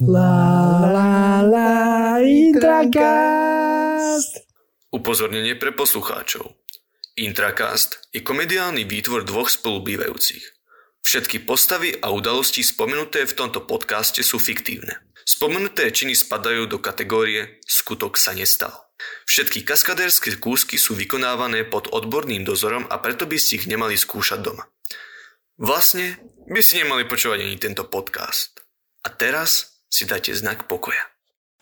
La la la Intracast. Upozornenie pre poslucháčov. Intracast je komediálny výtvor dvoch spolubývajúcich. Všetky postavy a udalosti spomenuté v tomto podcaste sú fiktívne. Spomenuté činy spadajú do kategórie skutok sa nestal. Všetky kaskadérske kúsky sú vykonávané pod odborným dozorom a preto by ste ich nemali skúšať doma. Vlastne by ste nemali počúvať ani tento podcast. A teraz si dajte znak pokoja.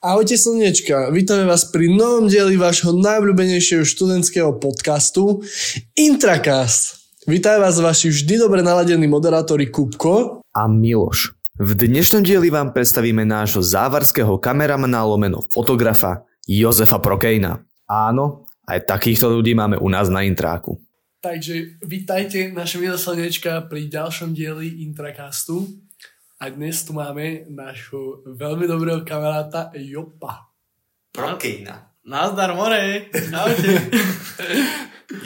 Ahojte slnečka, vítame vás pri novom dieli vášho najobľúbenejšieho študentského podcastu Intracast. Vítajú vás vaši vždy dobre naladení moderátori Kupko a Miloš. V dnešnom dieli vám predstavíme nášho závarského kameramana lomeno fotografa Jozefa Prokejna. Áno, aj takýchto ľudí máme u nás na Intráku. Takže vítajte naše milé slnečka pri ďalšom dieli Intracastu. A dnes tu máme nášho veľmi dobrého kamaráta Jopa. Prokejna. Nazdar, more.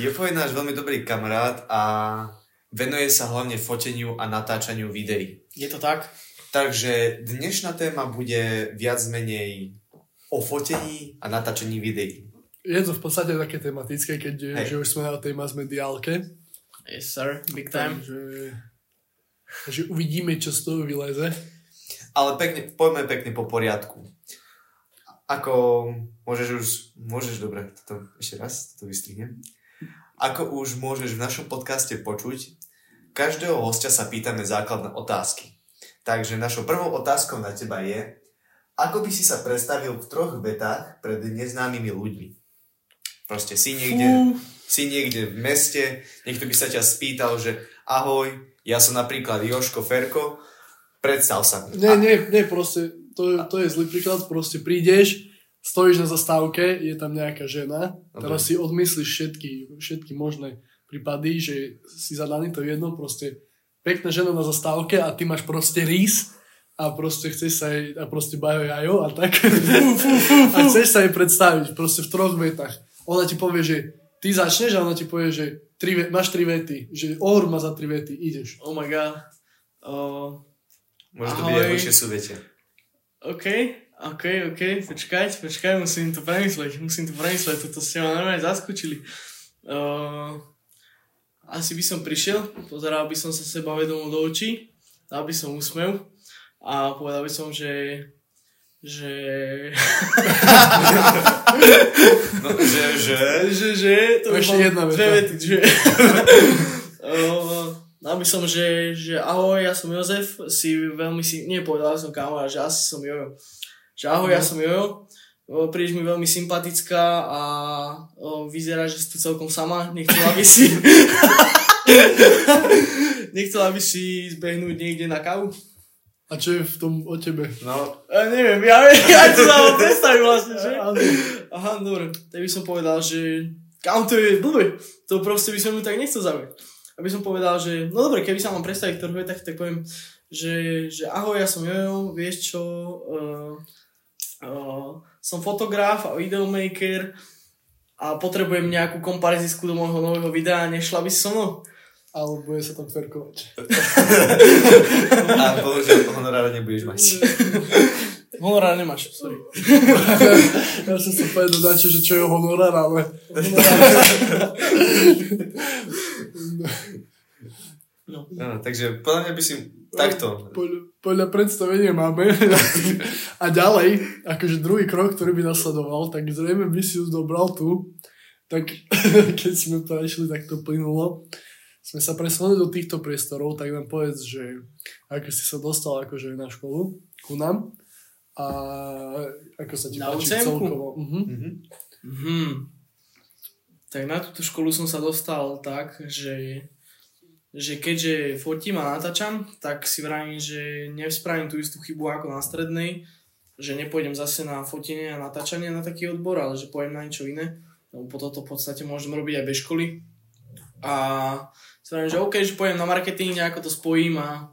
Jopo je náš veľmi dobrý kamarát a venuje sa hlavne foteniu a natáčaniu videí. Je to tak? Takže dnešná téma bude viac menej o fotení a natáčaní videí. Je to v podstate také tematické, keď Hej. že už sme na tej mass mediálke. Yes, sir. Big time. Takže, takže uvidíme, čo z toho vyleze. Ale pekne, poďme pekne po poriadku. Ako môžeš už, môžeš, dobre, toto ešte raz, toto vystrihnem. Ako už môžeš v našom podcaste počuť, každého hostia sa pýtame základné otázky. Takže našou prvou otázkou na teba je, ako by si sa predstavil v troch vetách pred neznámymi ľuďmi? Proste si niekde, si niekde v meste, niekto by sa ťa spýtal, že ahoj, ja som napríklad Joško Ferko, predstav sa. Nie, nie, nie, proste, to, to je zlý príklad, proste prídeš, stojíš na zastávke, je tam nejaká žena, teraz si odmyslíš všetky, všetky možné prípady, že si zadaný, to je jedno, proste pekná žena na zastávke a ty máš proste rís a proste chceš sa jej, a proste bajo jajo a tak. a chceš sa jej predstaviť, proste v troch vetách. Ona ti povie, že ty začneš a ona ti povie, že tri, máš tri vety, že or má za tri vety, ideš. Oh my god. Uh, Môže to byť aj dlhšie súvete. OK, OK, OK, počkať, počkať, musím to premysleť, musím to premysleť, toto ste ma normálne zaskočili. Uh, asi by som prišiel, pozeral by som sa seba vedomo do očí, dal by som úsmev a povedal by som, že že... No, že, že... že, že, to Ešte jedna dve vety, že... Dal by som, že, že ahoj, ja som Jozef, si veľmi si, nie povedal som kamarát, že asi som Jojo. Že ahoj, ja som Jojo, prídeš mi veľmi sympatická a o, vyzerá, že si tu celkom sama, nechcela by si... nechcela by si zbehnúť niekde na kávu? A čo je v tom o tebe? No, Ja neviem, ja, ja to sa predstavím vlastne, že? Aha, dobre, tak by som povedal, že kam to je blbé, to proste by som mu tak nechcel zaujať. Aby som povedal, že no dobre, keby sa mám predstaviť ktorú vetách, tak poviem, že, že ahoj, ja som Jojo, vieš čo, uh, uh, som fotograf a videomaker a potrebujem nejakú komparazisku do môjho nového videa, nešla by si so mnou? Alebo bude sa tam ferkovať. a bohužiaľ honorára nebudeš mať. Honorár nemáš, sorry. Ja som sa povedal na čo, že čo je honorár, ale... No. No, takže podľa mňa by si takto. Podľa, podľa predstavenia máme. A ďalej, akože druhý krok, ktorý by nasledoval, tak zrejme by si už dobral tu. Tak keď sme prešli takto plynulo, sme sa presunuli do týchto priestorov, tak nám povedz, že ako si sa dostal akože na školu ku nám a ako sa ti Na páči UCM-ku? celkovo. Mhm. Mhm. Tak na túto školu som sa dostal tak, že, že keďže fotím a natáčam, tak si vravím, že nevspravím tú istú chybu ako na strednej, že nepôjdem zase na fotenie a natáčanie na taký odbor, ale že pôjdem na niečo iné. Lebo po toto v podstate môžem robiť aj bez školy. A si vravím, že OK, že pôjdem na marketing, nejako to spojím a,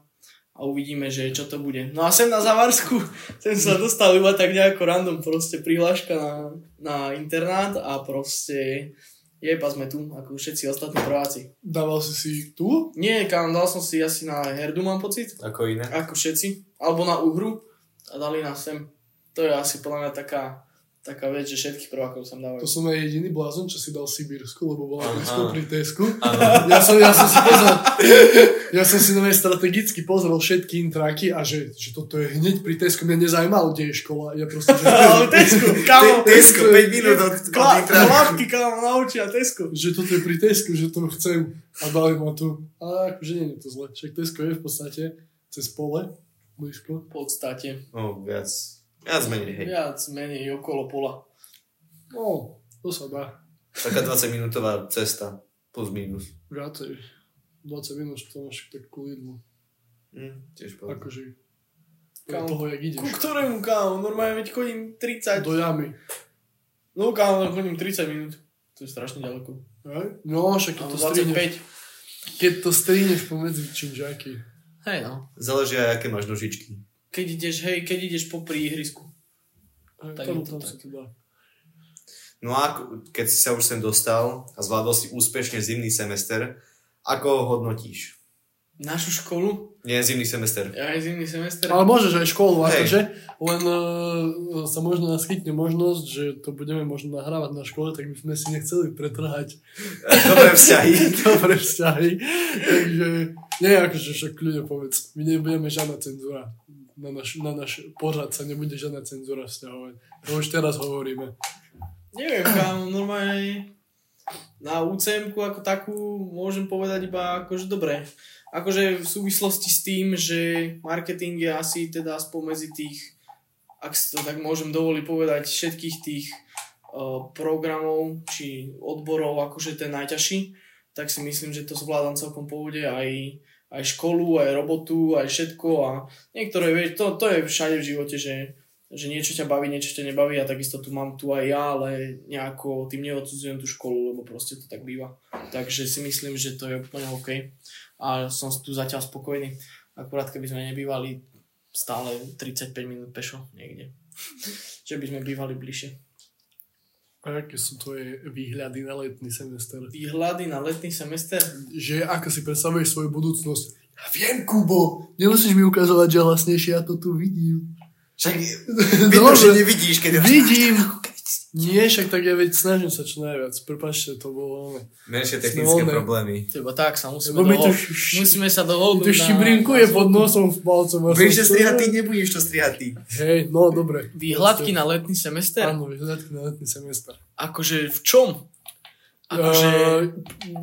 a uvidíme, že čo to bude. No a sem na Zavarsku sem sa dostal iba tak nejako random, proste prihláška na, na internát a proste jeba sme tu, ako všetci ostatní prváci. Dával si si tu? Nie, kam, dal som si asi na herdu, mám pocit, Ako iné. ako všetci, alebo na uhru. a dali nás sem. To je asi podľa mňa taká, taká vec, že všetkých prvákov sem dávajú. To som aj jediný blázon, čo si dal Sibírsku, lebo bola Aha. blízko pri Tesku. Ja som, ja som si pozrel, ja som si nové strategicky pozrel všetky intraky a že, že toto je hneď pri Tesku. Mňa nezajímalo, kde je škola. Ja proste, že, Ale Tesco, kámo. Tesko, 5 minút od. Chlapky, kámo, naučia Tesco. že toto je pri Tesku, že to chcem. A dali ma tu. A akože nie je to zle. Však Tesko je v podstate cez pole, blízko. V podstate. No, viac. Viac menej, hej. Viac menej okolo pola. No, to sa dá. Taká 20 minútová cesta. Plus minus. Viacej. 20 minút to máš tak ku Lidlu. Hm, tiež povedal. Akože Kam? toho, jak Ku ideš. ktorému, kámo? Normálne veď chodím 30. Do jamy. No, kámo, chodím 30 minút. To je strašne ďaleko. Hej? No, však keď to strihneš, 25. keď to strihneš pomedzi činžáky. Hej, no. Záleží aj, aké máš nožičky. Keď ideš, hej, keď ideš popri ihrisku. Hej, Tak je to tam tak. No a keď si sa už sem dostal a zvládol si úspešne zimný semester, ako ho hodnotíš? Našu školu, Nie, zimný semester. ja aj zimný semester. Ale môžeš aj školu, Hej. akože, len uh, sa možno naskytne možnosť, že to budeme možno nahrávať na škole, tak by sme si nechceli pretrhať Dobré vzťahy. dobré vzťahy. Takže, nie, akože však ľudia povedz, my nebudeme žiadna cenzúra. Na náš, na náš pořad sa nebude žiadna cenzúra vzťahovať. To už teraz hovoríme. Neviem, kámo, normálne na UCM ako takú môžem povedať iba akože dobre. Akože v súvislosti s tým, že marketing je asi teda spomedzi tých, ak si to tak môžem dovoliť povedať, všetkých tých uh, programov či odborov akože ten najťažší, tak si myslím, že to zvládam celkom pohode aj, aj školu, aj robotu, aj všetko a niektoré, vieš, to, to je všade v živote, že že niečo ťa baví, niečo ťa nebaví a takisto tu mám tu aj ja, ale nejako tým neodsudzujem tú školu, lebo proste to tak býva. Takže si myslím, že to je úplne OK a som tu zatiaľ spokojný. Akurát keby sme nebývali stále 35 minút pešo niekde. že by sme bývali bližšie. A aké sú tvoje výhľady na letný semester? Výhľady na letný semester? Že ako si predstavuješ svoju budúcnosť? Ja viem, Kubo, nemusíš mi ukazovať, že hlasnejšie, ja to tu vidím. Však vidno, že nevidíš, keď... Vidím. Nie, však tak ja veď snažím sa čo najviac. Prepačte, to bolo... Menšie technické Snovné. problémy. Teba tak sa musíme, Lebo dohod- š- musíme sa dohodnúť. to štibrinkuje pod nosom v palcom. Budeš to strihať ty, nebudeš to strihať ty. Hej, no dobre. Výhľadky na letný semester? Áno, výhľadky na letný semester. Akože v čom? Akože... Uh,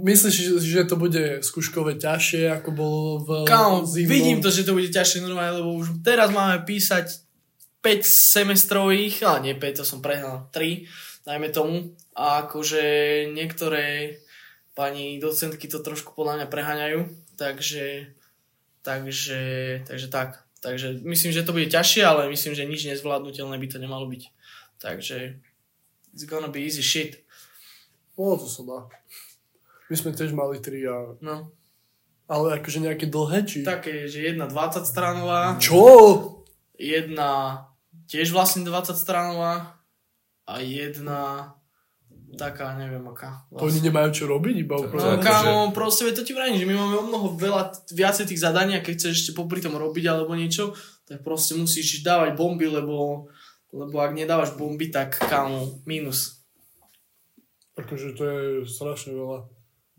myslíš, že- že to bude skúškové ťažšie, ako bolo v Kámo, zimnom? vidím to, že to bude ťažšie normálne, lebo už teraz máme písať 5 semestrových, ale nie 5, to som prehnal, 3, dajme tomu. A akože niektoré pani docentky to trošku podľa mňa preháňajú, takže, takže, takže tak. Takže myslím, že to bude ťažšie, ale myslím, že nič nezvládnutelné by to nemalo byť. Takže it's gonna be easy shit. No, to sa dá. My sme tiež mali tri, a... No, ale akože nejaké dlhé, či... také, že jedna 20 stranová. Čo? jedna tiež vlastne 20 stranová a jedna taká, neviem aká. To oni nemajú čo robiť, iba No upravo. akože- kámo, proste veď to ti vrajím, že my máme o mnoho veľa, viacej tých zadaní a keď chceš ešte popri tom robiť alebo niečo, tak proste musíš dávať bomby, lebo, lebo ak nedávaš bomby, tak kámo, minus. Akože to je strašne veľa.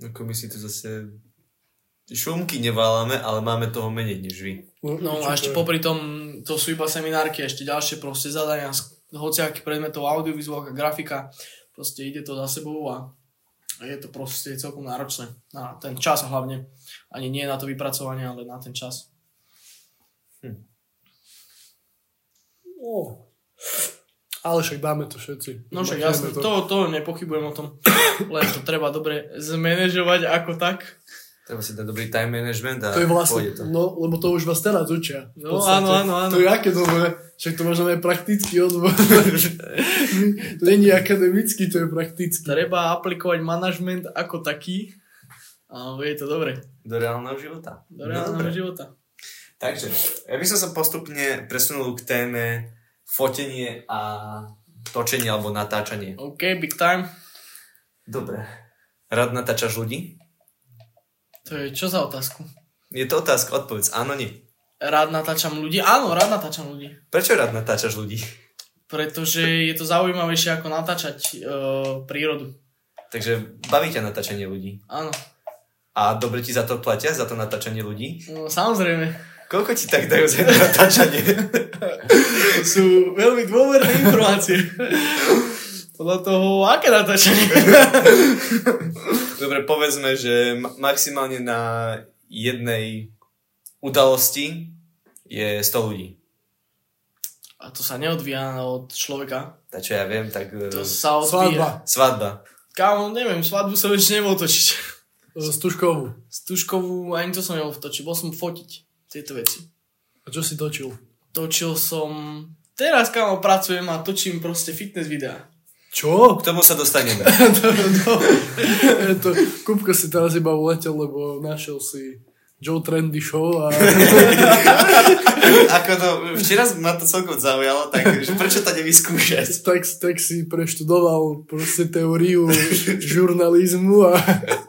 Ako my si to zase... Šumky neválame, ale máme toho menej než vy. No a ešte popri tom, to sú iba seminárky, ešte ďalšie proste zadania, z hociakých predmetov, audiovizuálka, grafika, proste ide to za sebou a je to proste celkom náročné. Na ten čas hlavne. Ani nie na to vypracovanie, ale na ten čas. No. Ale však dáme to všetci. No však jasne, to, to nepochybujem o tom. Len to treba dobre zmanéžovať ako tak. Treba si dať dobrý time management a To je vlastne, pôjde to. no, lebo to už vás teraz učia. No, podstate. áno, áno, áno. To je aké dobré, však to možno aj praktický odbor. to nie je akademický, to je praktický. Treba aplikovať manažment ako taký. A je to dobre. Do reálneho života. Do No, reálneho dobre. života. Takže, ja by som sa postupne presunul k téme fotenie a točenie alebo natáčanie. OK, big time. Dobre. Rád natáčaš ľudí? To je čo za otázku? Je to otázka, odpovedz áno, nie. Rád natáčam ľudí. Áno, rád natáčam ľudí. Prečo rád natáčaš ľudí? Pretože je to zaujímavejšie ako natáčať uh, prírodu. Takže baví ťa natáčanie ľudí. Áno. A dobre ti za to platia, za to natáčanie ľudí? No, samozrejme. Koľko ti tak dajú za natáčanie? Sú veľmi dôverné informácie. Podľa toho, aké natáčanie. Dobre, povedzme, že ma- maximálne na jednej udalosti je 100 ľudí. A to sa neodvíja od človeka. Tak čo ja viem, tak... e, To sa odvíja. Svadba. Svadba. Kámo, neviem, svadbu som ešte nebol točiť. Stužkovú. Stužkovú, ani to som nebol točiť. Bol som fotiť tieto veci. A čo si točil? Točil som... Teraz, kámo, pracujem a točím proste fitness videá. Čo? K tomu sa dostaneme. to, to, to, Kupko si teraz iba uletel, lebo našiel si Joe Trendy Show a Ako to, včera ma to celkom zaujalo, tak prečo to nevyskúšať? tak, tak si preštudoval proste teóriu žurnalizmu a,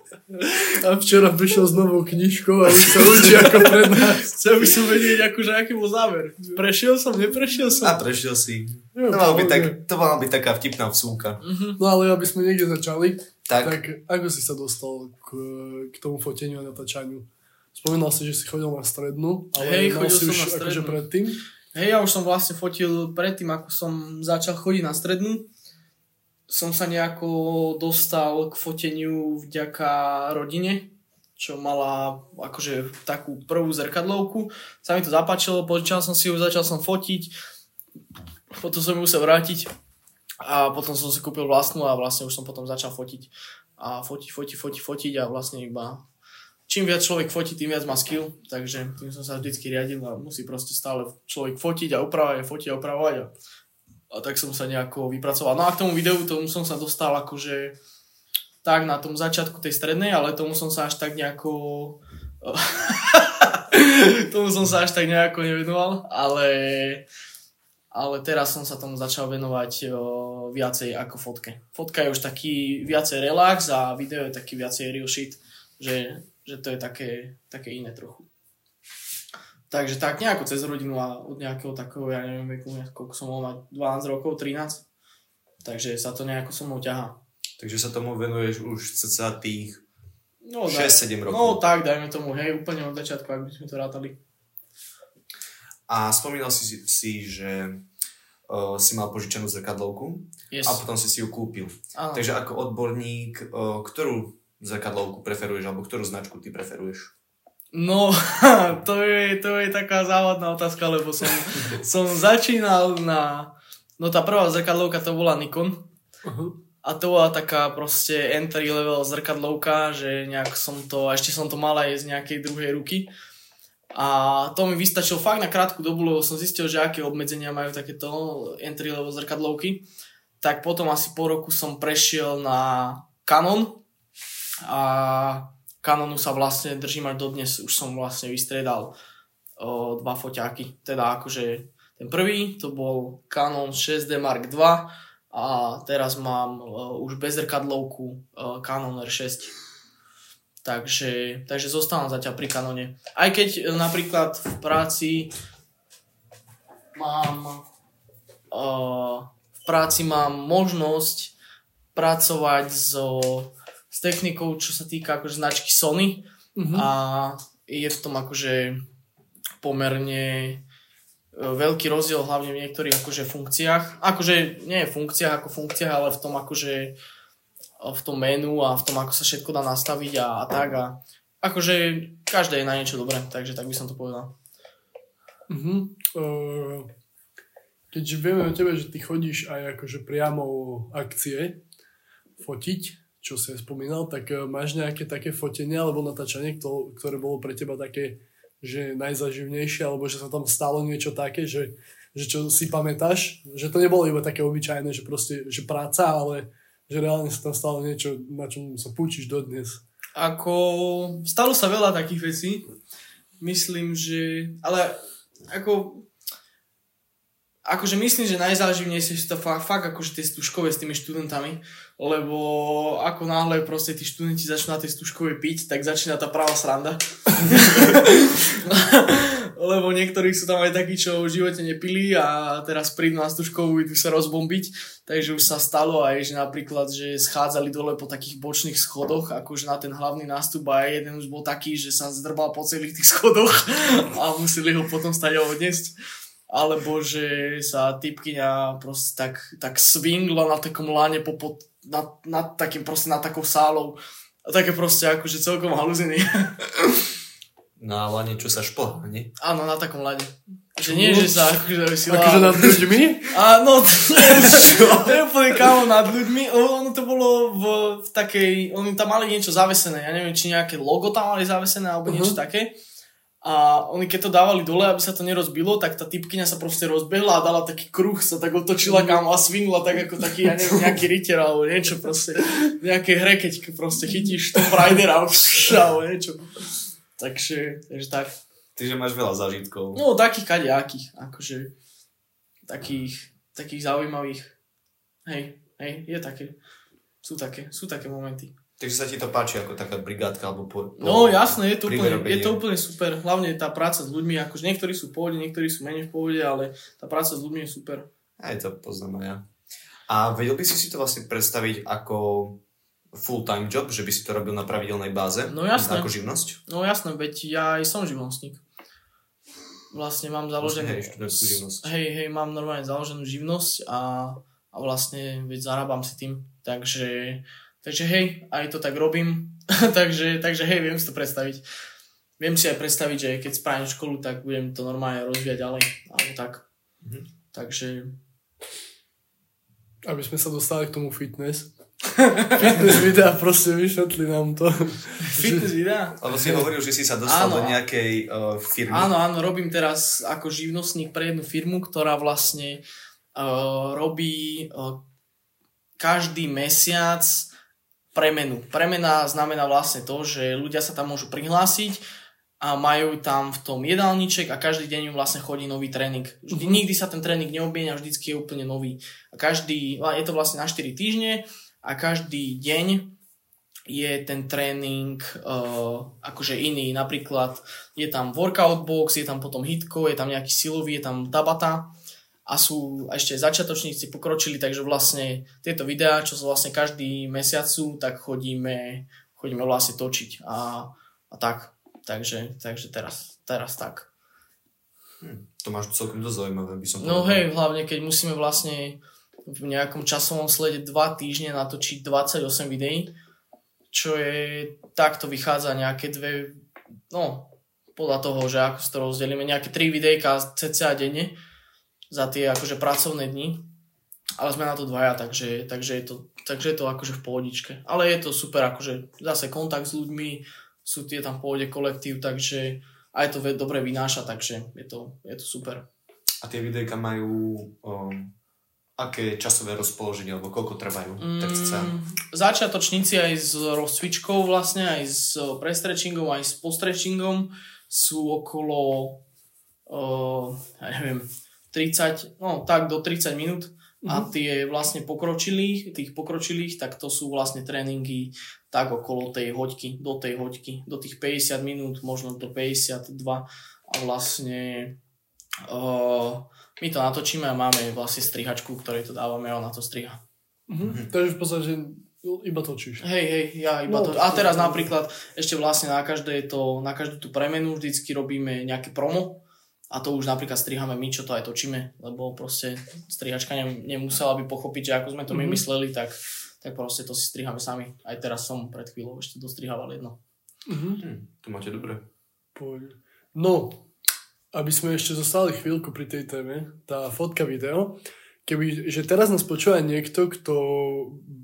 a včera prišiel s novou knižkou a už sa učí ako pred nás. Chcel by som vedieť, akože, aký bol záver. Prešiel som, neprešiel som. A prešiel si. Jo, To mala byť, tak, to mala byť taká vtipná vsúka. No ale aby sme niekde začali, Tak, tak ako si sa dostal k, k tomu foteniu a natáčaniu? Spomínal si, že si chodil na strednú, ale Hej, mal chodil si som už na akože strednú. predtým. Hej, ja už som vlastne fotil predtým, ako som začal chodiť na strednú. Som sa nejako dostal k foteniu vďaka rodine, čo mala akože takú prvú zrkadlovku. Sa mi to zapáčilo, požičal som si ju, začal som fotiť, potom som ju musel vrátiť a potom som si kúpil vlastnú a vlastne už som potom začal fotiť. A fotiť, fotiť, fotiť, fotiť a vlastne iba čím viac človek fotí, tým viac má skill, takže tým som sa vždycky riadil a musí proste stále človek fotiť a upravať a fotiť a upravovať a, a tak som sa nejako vypracoval. No a k tomu videu tomu som sa dostal akože tak na tom začiatku tej strednej, ale tomu som sa až tak nejako tomu som sa až tak nejako nevenoval, ale ale teraz som sa tomu začal venovať o, viacej ako fotke. Fotka je už taký viacej relax a video je taký viacej real shit, že, že to je také, také iné trochu. Takže tak nejako cez rodinu a od nejakého takého, ja neviem, veku, koľko som mal mať, 12 rokov, 13. Takže sa to nejako so mnou ťahá. takže sa tomu venuješ už cca tých No, daj, 6-7 rokov. no tak, dajme tomu, hej, úplne od začiatku, ak by sme to rátali. A spomínal si, si že uh, si mal požičanú zrkadlovku Yes. a potom si si ju kúpil. Áno. Takže ako odborník, uh, ktorú zrkadlovku preferuješ, alebo ktorú značku ty preferuješ? No, to je, to je taká závadná otázka, lebo som, som začínal na... No tá prvá zrkadlovka to bola Nikon. A to bola taká proste entry level zrkadlovka, že nejak som to, a ešte som to mal aj z nejakej druhej ruky. A to mi vystačilo fakt na krátku dobu, lebo som zistil, že aké obmedzenia majú takéto entry level zrkadlovky. Tak potom asi po roku som prešiel na Canon a Canonu sa vlastne držím až dodnes, už som vlastne vystriedal o, dva foťáky. Teda akože ten prvý to bol Canon 6D Mark II a teraz mám o, už bezrkadlovku o, Canon R6. Takže, takže zostávam zatiaľ pri Canone. Aj keď e, napríklad v práci mám o, v práci mám možnosť pracovať so, s technikou, čo sa týka akože značky Sony Mhm. a je v tom akože pomerne e, veľký rozdiel hlavne v niektorých akože funkciách. Akože nie funkciách ako funkciách, ale v tom akože e, v tom menu a v tom, ako sa všetko dá nastaviť a, a tak a akože každé je na niečo dobré, takže tak by som to povedal. Mhm. Uh, keďže vieme o tebe, že ty chodíš aj akože priamo akcie fotiť, čo si spomínal, tak uh, máš nejaké také fotenie alebo natáčanie, kto- ktoré bolo pre teba také, že najzaživnejšie, alebo že sa tam stalo niečo také, že, že čo si pamätáš, že to nebolo iba také obyčajné, že proste, že práca, ale že reálne sa tam stalo niečo, na čom sa púčiš dodnes. Ako, stalo sa veľa takých vecí. Myslím, že, ale ako, akože myslím, že najzáživnejšie sú to fakt, fakt akože tie stužkové s tými študentami, lebo ako náhle proste tí študenti začnú na tej stužkovej piť, tak začína tá práva sranda. lebo niektorí sú tam aj takí, čo v živote nepili a teraz prídu na stužkovú, idú sa rozbombiť, takže už sa stalo aj, že napríklad, že schádzali dole po takých bočných schodoch, akože na ten hlavný nástup a jeden už bol taký, že sa zdrbal po celých tých schodoch a museli ho potom stať odniesť alebo že sa typkyňa proste tak, tak swingla na takom láne po, pod, nad, nad takým proste nad takou sálou a také proste akože celkom haluziny. Na lane, čo sa šplhá, nie? Áno, na takom lade. Že nie, že sa akože vysila... Akože nad ľuďmi? Áno, to je úplne kámo nad ľuďmi. Ono to bolo v, v takej... Oni tam mali niečo zavesené. Ja neviem, či nejaké logo tam mali zavesené, alebo niečo uh-huh. také. A oni keď to dávali dole, aby sa to nerozbilo, tak tá typkyňa sa proste rozbehla a dala taký kruh, sa tak otočila kam a swingla tak ako taký, ja neviem, nejaký rytier alebo niečo proste. Nejaké hre, keď proste chytíš Tomb Raidera alebo niečo. Takže, takže tak. Ty, že máš veľa zážitkov. No, takých kadejakých, akože takých, takých zaujímavých. Hej, hej, je také. Sú také, sú také momenty. Takže sa ti to páči ako taká brigádka alebo po, po No jasné, je to, úplne, je to úplne super. Hlavne tá práca s ľuďmi, akože niektorí sú v pohode, niektorí sú menej v pohode, ale tá práca s ľuďmi je super. Aj to poznám ja. A vedel by si si to vlastne predstaviť ako full-time job, že by si to robil na pravidelnej báze? No jasné. Ako živnosť? No jasné, veď ja aj som živnostník. Vlastne mám založenú... Hej, živnosť. Hej, hej, mám normálne založenú živnosť a, a vlastne veď zarábam si tým. Takže, takže hej, aj to tak robím. takže, takže hej, viem si to predstaviť. Viem si aj predstaviť, že keď spravím školu, tak budem to normálne rozvíjať ďalej. Alebo tak. Mhm. Takže... Aby sme sa dostali k tomu fitness, Fitness videa, proste vyšetli nám to. Fitness videa? Lebo si hovoril, že si sa dostal áno, do nejakej uh, firmy. Áno, áno, robím teraz ako živnostník pre jednu firmu, ktorá vlastne uh, robí uh, každý mesiac premenu. Premena znamená vlastne to, že ľudia sa tam môžu prihlásiť a majú tam v tom jedálniček a každý deň im vlastne chodí nový tréning. Vždy, uh-huh. Nikdy sa ten tréning neobmienia, vždycky je úplne nový. A každý, je to vlastne na 4 týždne a každý deň je ten tréning uh, akože iný. Napríklad je tam workout box, je tam potom hitko, je tam nejaký silový, je tam tabata a sú ešte začiatočníci pokročili, takže vlastne tieto videá, čo sú vlastne každý mesiacu, tak chodíme, chodíme vlastne točiť a, a tak. Takže, takže teraz, teraz tak. Hm, to máš celkom dosť zaujímavé, by som No hej, hlavne keď musíme vlastne v nejakom časovom slede 2 týždne natočiť 28 videí, čo je, takto vychádza nejaké dve, no, podľa toho, že ako si to rozdelíme, nejaké 3 videjka cca denne za tie akože pracovné dni, ale sme na to dvaja, takže, takže, je, to, takže je to akože v pohodičke. Ale je to super, akože zase kontakt s ľuďmi, sú tie tam v pohode kolektív, takže aj to dobre vynáša, takže je to, je to super. A tie videjka majú um, aké časové rozpoloženie, alebo koľko trvajú? Mm, tak začiatočníci aj s rozcvičkou vlastne, aj s prestrečingom, aj s postrečingom sú okolo uh, ja neviem, 30, no tak do 30 minút mm-hmm. a mhm. tie vlastne pokročilých, tých pokročilých, tak to sú vlastne tréningy tak okolo tej hoďky, do tej hoďky, do tých 50 minút, možno do 52 a vlastne uh, my to natočíme a máme vlastne strihačku, ktorej to dávame a ona to striha. Mhm. Takže v podstate iba točíš. Hej, hej, ja iba no, to... A teraz napríklad ešte vlastne na každé to, na každú tú premenu vždycky robíme nejaké promo a to už napríklad strihame my, čo to aj točíme, lebo proste strihačka nemusela by pochopiť, že ako sme to mm-hmm. my mysleli, tak, tak proste to si strihame sami. Aj teraz som pred chvíľou ešte dostrihával jedno. Mm-hmm. Hm, to máte dobre. No, aby sme ešte zostali chvíľku pri tej téme, tá fotka video, keby, že teraz nás počúva niekto, kto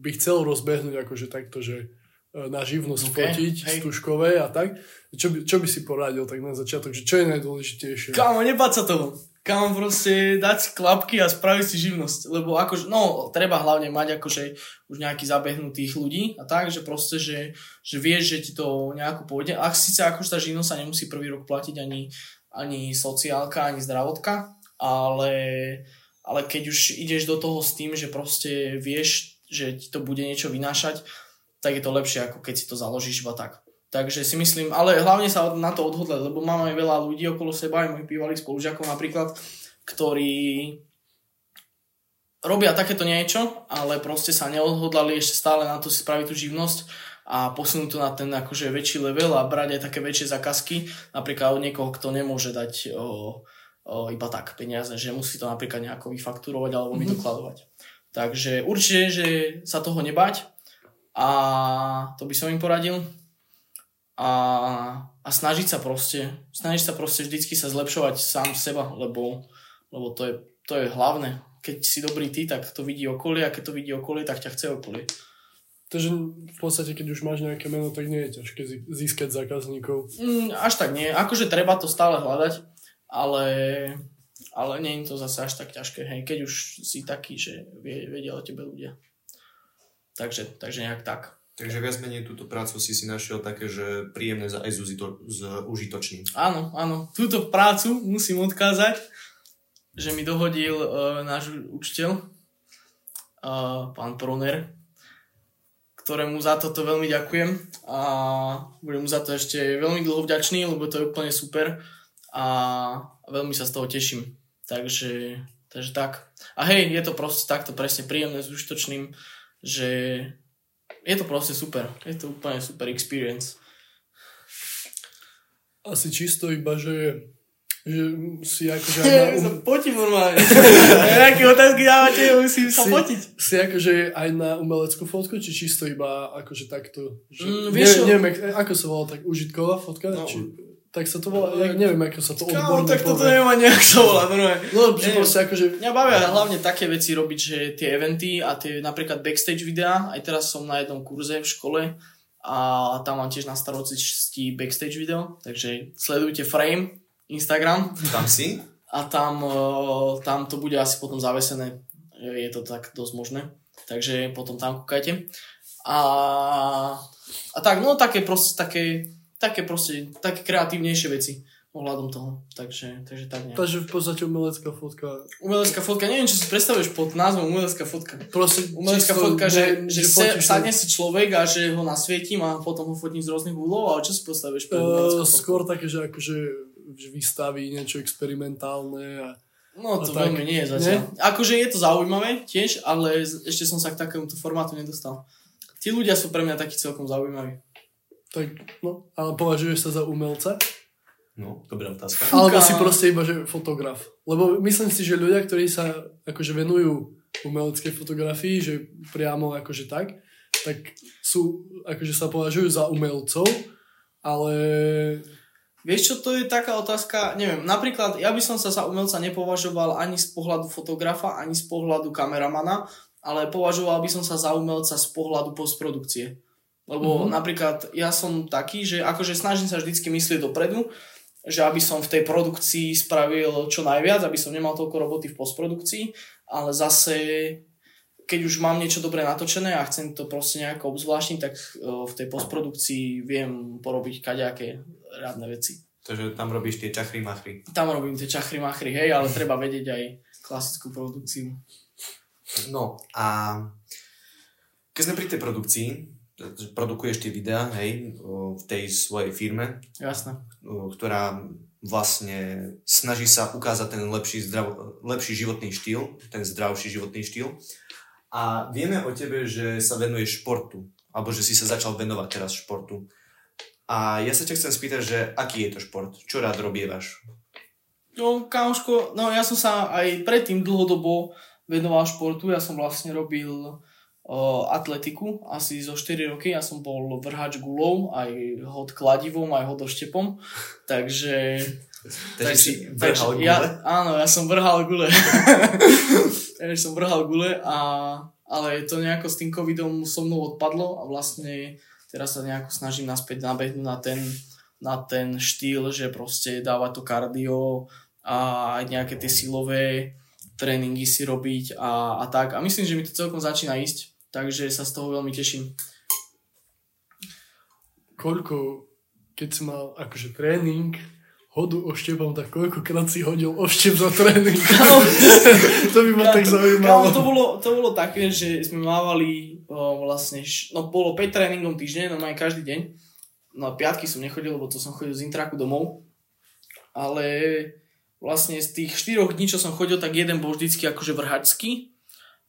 by chcel rozbehnúť akože takto, že na živnosť okay, fotiť, hej. stužkové a tak, čo by, čo by si poradil tak na začiatok, že čo je najdôležitejšie? Kámo, nebáť sa toho. Kámo, proste dať si klapky a spraviť si živnosť. Lebo akože, no, treba hlavne mať akože už nejaký zabehnutých ľudí a tak, že proste, že, že vieš, že ti to nejako pôjde. A síce akože tá živnosť sa nemusí prvý rok platiť ani ani sociálka, ani zdravotka, ale, ale keď už ideš do toho s tým, že proste vieš, že ti to bude niečo vynášať, tak je to lepšie, ako keď si to založíš iba tak. Takže si myslím, ale hlavne sa na to odhodlať, lebo mám aj veľa ľudí okolo seba, aj mojich bývalých spolužiakov napríklad, ktorí robia takéto niečo, ale proste sa neodhodlali ešte stále na to si spraviť tú živnosť a posunúť to na ten akože väčší level a brať aj také väčšie zakazky, napríklad od niekoho, kto nemôže dať o, o, iba tak peniaze, že musí to napríklad nejako vyfakturovať alebo mm-hmm. vydokladovať. Takže určite, že sa toho nebať a to by som im poradil a, a snažiť sa proste, snažiť sa proste vždycky sa zlepšovať sám seba, lebo, lebo to, je, to je hlavné. Keď si dobrý ty, tak to vidí okolie a keď to vidí okolie, tak ťa chce okolie. Takže v podstate, keď už máš nejaké meno, tak nie je ťažké získať zákazníkov. Mm, až tak nie. Akože treba to stále hľadať, ale, ale nie je to zase až tak ťažké. Hej, keď už si taký, že vie, vedia o tebe ľudia. Takže, takže nejak tak. Takže viac menej túto prácu si si našiel také, že príjemné za aj s užitočným. Áno, áno. Túto prácu musím odkázať, že mi dohodil uh, náš učiteľ, uh, pán Proner, ktorému za toto veľmi ďakujem a budem mu za to ešte veľmi dlho vďačný, lebo to je úplne super a veľmi sa z toho teším. Takže, takže tak. A hej, je to proste takto presne príjemné s užitočným, že je to proste super. Je to úplne super experience. Asi čisto iba, že že si akože aj na... Um... sa potím normálne. Aké otázky dávate, musím sa si, potiť. Si akože aj na umeleckú fotku, či čisto iba akože takto? Že, mm, vieš, ne, neviem, ako sa volá, tak užitková fotka? No. Či, tak sa to volá, ja neviem, ako sa to odborne tak toto ani, ako sa volá, normálne. No, že proste akože... Mňa bavia hlavne také veci robiť, že tie eventy a tie napríklad backstage videá, aj teraz som na jednom kurze v škole a tam mám tiež na starosti backstage video, takže sledujte Frame, Instagram. Tam si? A tam, e, tam to bude asi potom zavesené. Je to tak dosť možné. Takže potom tam kúkajte. A, a tak, no také proste, také, také proste, také kreatívnejšie veci ohľadom toho. Takže, takže tak nejak. Takže v podstate umelecká fotka. Umelecká fotka, neviem, čo si predstavuješ pod názvom umelecká fotka. Proste umelecká fotka, že, že, že sadne si človek a že ho nasvietím a potom ho fotím z rôznych úhlov, ale čo si predstavuješ pod uh, Skôr také, že akože že vystaví niečo experimentálne a No to tak, veľmi nie je zatiaľ. Nie? Akože je to zaujímavé tiež, ale ešte som sa k takémuto formátu nedostal. Tí ľudia sú pre mňa takí celkom zaujímaví. Tak, no, ale považuješ sa za umelca? No, dobrá otázka. Alebo si proste iba, že fotograf. Lebo myslím si, že ľudia, ktorí sa akože venujú umeleckej fotografii, že priamo akože tak, tak sú, akože sa považujú za umelcov, ale Vieš čo, to je taká otázka, neviem, napríklad ja by som sa za umelca nepovažoval ani z pohľadu fotografa, ani z pohľadu kameramana, ale považoval by som sa za umelca z pohľadu postprodukcie. Lebo mm-hmm. napríklad ja som taký, že akože snažím sa vždycky myslieť dopredu, že aby som v tej produkcii spravil čo najviac, aby som nemal toľko roboty v postprodukcii, ale zase keď už mám niečo dobre natočené a chcem to proste nejako obzvláštniť, tak v tej postprodukcii viem porobiť kaďaké rádne veci. Takže tam robíš tie čachry machry. Tam robím tie čachry machry, hej, ale treba vedieť aj klasickú produkciu. No a keď sme pri tej produkcii, produkuješ tie videá, hej, v tej svojej firme. Jasné. Ktorá vlastne snaží sa ukázať ten lepší, zdrav, lepší životný štýl, ten zdravší životný štýl. A vieme o tebe, že sa venuješ športu, alebo že si sa začal venovať teraz športu. A ja sa ťa chcem spýtať, že aký je to šport? Čo rád robievaš? No, kámoško, no ja som sa aj predtým dlhodobo venoval športu. Ja som vlastne robil atletiku asi zo 4 roky. Ja som bol vrhač gulou, aj hod kladivom, aj hod oštepom. Takže... Takže si vrhal gule? Ja, áno, ja som vrhal gule. takže som vrhal gule, a, ale to nejako s tým covidom so mnou odpadlo a vlastne teraz sa nejako snažím naspäť nabehnúť na ten, na ten štýl, že proste dávať to kardio a aj nejaké tie silové tréningy si robiť a, a tak. A myslím, že mi to celkom začína ísť, takže sa z toho veľmi teším. Koľko, keď si mal akože tréning, hodu oštepom, tak koľkokrát si hodil oštep za tréning? to by ma tak zaujímalo. to, bolo, to bolo také, že sme mávali o, vlastne, no bolo 5 tréningov týždeň, no aj každý deň. no piatky som nechodil, lebo to som chodil z intraku domov. Ale vlastne z tých štyroch dní, čo som chodil, tak jeden bol vždycky akože vrhačský.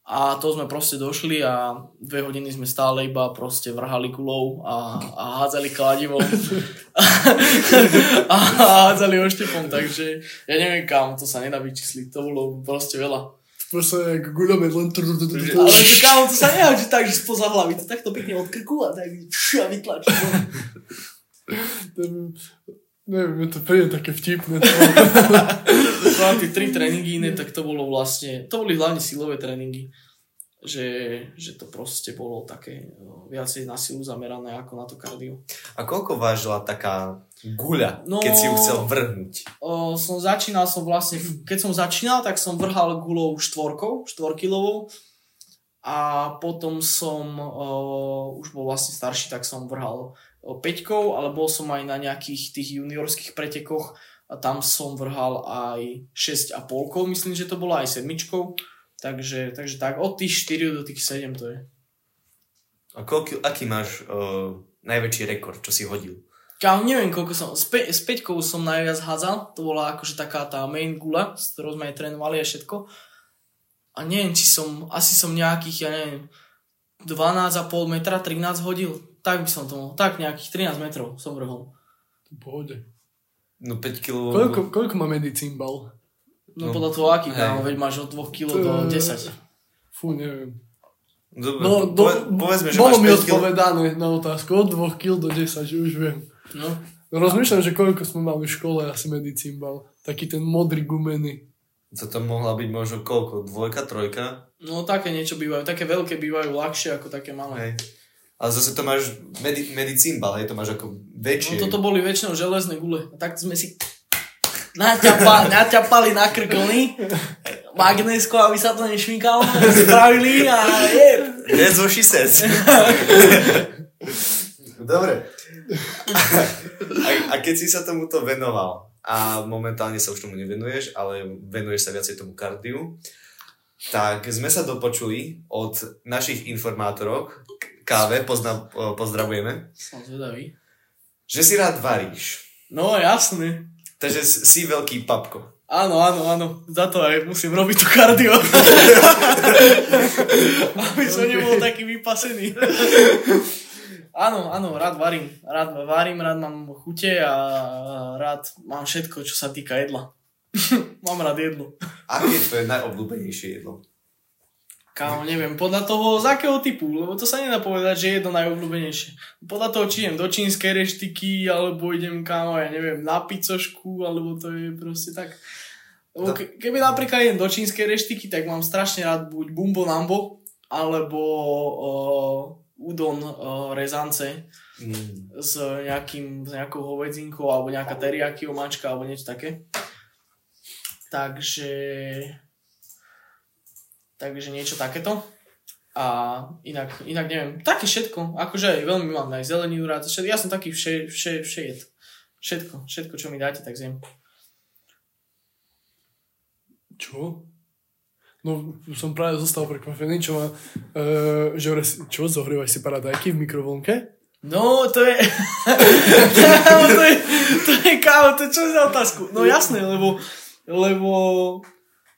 A to sme proste došli a dve hodiny sme stále iba proste vrhali kulou a, a hádzali kladivom a, a hádzali oštepom, takže ja neviem kam, to sa nedá vyčísliť, to bolo proste veľa. Proste jak guľomet, len... Ale to kámo, to sa že tak, že spoza hlavy, to takto pekne od krku a tak a vytlačí. Neviem, je to príde také vtipné. No tie tri tréningy iné, tak to bolo vlastne, to boli hlavne silové tréningy. Že, že to proste bolo také no, viacej na silu zamerané ako na to kardio. A koľko vážila taká guľa, No- keď si ju chcel vrhnúť? O, som začínal som vlastne, keď som začínal, tak som vrhal gulou štvorkou, štvorkilovou a potom som o, už bol vlastne starší, tak som vrhal peťkou, ale bol som aj na nejakých tých juniorských pretekoch a tam som vrhal aj 6,5, myslím, že to bolo aj sedmičkou. Takže, takže tak, od tých 4 do tých 7 to je. A koľko, aký máš uh, najväčší rekord, čo si hodil? Kámo, neviem koľko som, s, pe- s peťkou som najviac hádzal, to bola akože taká tá main gula, s ktorou sme aj trénovali a všetko. A neviem, či som, asi som nejakých, ja neviem, 12,5 metra, 13 hodil. Tak by som to mohol, tak nejakých 13 metrov som vrhol. Pohode. No 5 kg. Koľko, koľko má medicín bal? No, No, podľa toho aký, kámo, veď máš od 2 kg do To- 10. Fú, neviem. Dobre, No, do, po, povedzme, že bolo mi 5 kg. odpovedané na otázku od 2 kg do 10, že už viem. No, No, rozmýšľam, že koľko sme mali v škole asi medicín bal. Taký ten modrý gumený. To tam mohla byť možno koľko? Dvojka, trojka? no také niečo bývajú, také veľké bývajú ľahšie ako také malé. Hej. Ale zase to máš medi- medicínbal, hej, to máš ako No väčšie. toto boli väčšinou železné gule. A tak sme si naťapa, naťapali na krkony magnesko, aby sa to nešmykalo. Spravili a je. That's what she says. Dobre. A, a keď si sa tomuto venoval a momentálne sa už tomu nevenuješ, ale venuješ sa viacej tomu kardiu, tak sme sa dopočuli od našich informátorok, K- káve, pozna, pozdravujeme, Som zvedavý. že si rád varíš. No jasne. Takže si veľký papko. Áno, áno, áno. Za to aj musím robiť to kardio. Aby som nebol taký vypasený. Áno, áno, rád varím. Rád varím, rád mám chute a rád mám všetko, čo sa týka jedla. mám rád jedlo. Aké je tvoje najobľúbenejšie jedlo? Kámo, neviem, podľa toho, z akého typu, lebo to sa nedá povedať, že je jedno najobľúbenejšie. Podľa toho, či idem do čínskej reštiky, alebo idem, kámo, ja neviem, na picošku, alebo to je proste tak. Lebo ke, keby napríklad idem do čínskej reštiky, tak mám strašne rád buď bumbo nambo, alebo o, udon o, rezance Mm. s, nejakým, s nejakou hovedzinkou, alebo nejaká teriyaki omáčka, alebo niečo také. Takže takže niečo takéto. A inak, inak neviem, také všetko, akože aj veľmi mám aj zeleninu rád, všetko, ja som taký vše, vše, všejed. Všetko, všetko, čo mi dáte, tak zjem. Čo? No, som práve zostal prekvapený, čo má, uh, že vraj si- čo, zohrievaš si paradajky v mikrovlnke? No, to je... to je, to je, kámo, to je čo za otázku? No jasné, lebo, lebo